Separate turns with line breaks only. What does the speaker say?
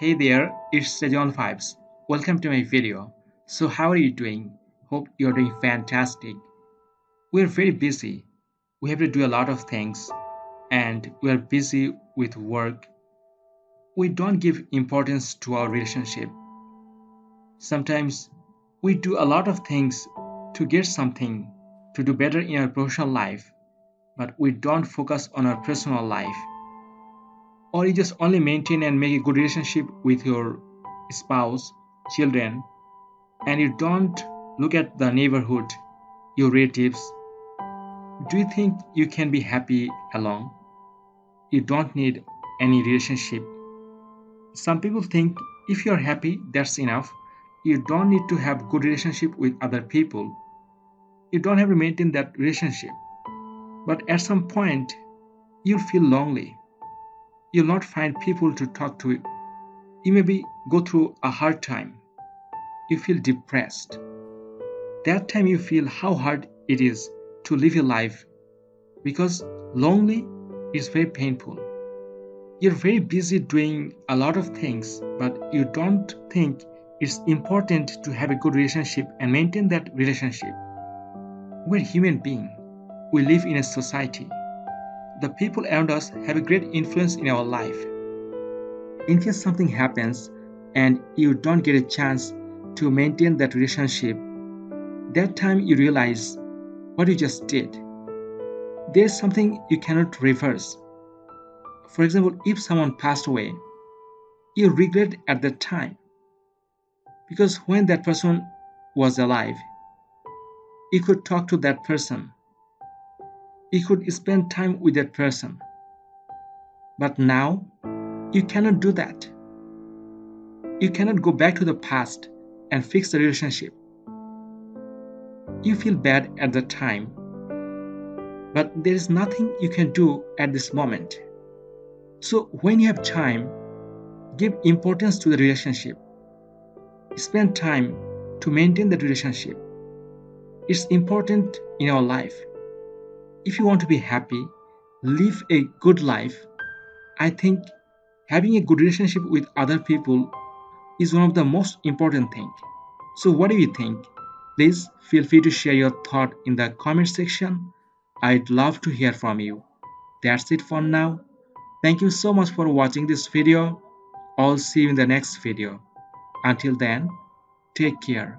Hey there, it's Rezoanul Vibes. Welcome to my video. So how are you doing? Hope you're doing fantastic. We're very busy. We have to do a lot of things and we're busy with work. We don't give importance to our relationship. Sometimes we do a lot of things to get something, to do better in our professional life, but we don't focus on our personal life or you just only maintain and make a good relationship with your spouse, children, and you don't look at the neighborhood, your relatives, do you think you can be happy alone? You don't need any relationship. Some people think if you're happy, that's enough. You don't need to have good relationship with other people. You don't have to maintain that relationship. But at some point, you'll feel lonely you'll not find people to talk to. You maybe go through a hard time. You feel depressed. That time you feel how hard it is to live your life because lonely is very painful. You're very busy doing a lot of things, but you don't think it's important to have a good relationship and maintain that relationship. We're human beings. We live in a society the people around us have a great influence in our life. In case something happens and you don't get a chance to maintain that relationship, that time you realize what you just did. There's something you cannot reverse. For example, if someone passed away, you regret at that time. Because when that person was alive, you could talk to that person you could spend time with that person. But now, you cannot do that. You cannot go back to the past and fix the relationship. You feel bad at the time, but there is nothing you can do at this moment. So, when you have time, give importance to the relationship. Spend time to maintain the relationship. It's important in our life if you want to be happy, live a good life, I think having a good relationship with other people is one of the most important thing. So what do you think? Please feel free to share your thought in the comment section. I'd love to hear from you. That's it for now. Thank you so much for watching this video. I'll see you in the next video. Until then, take care.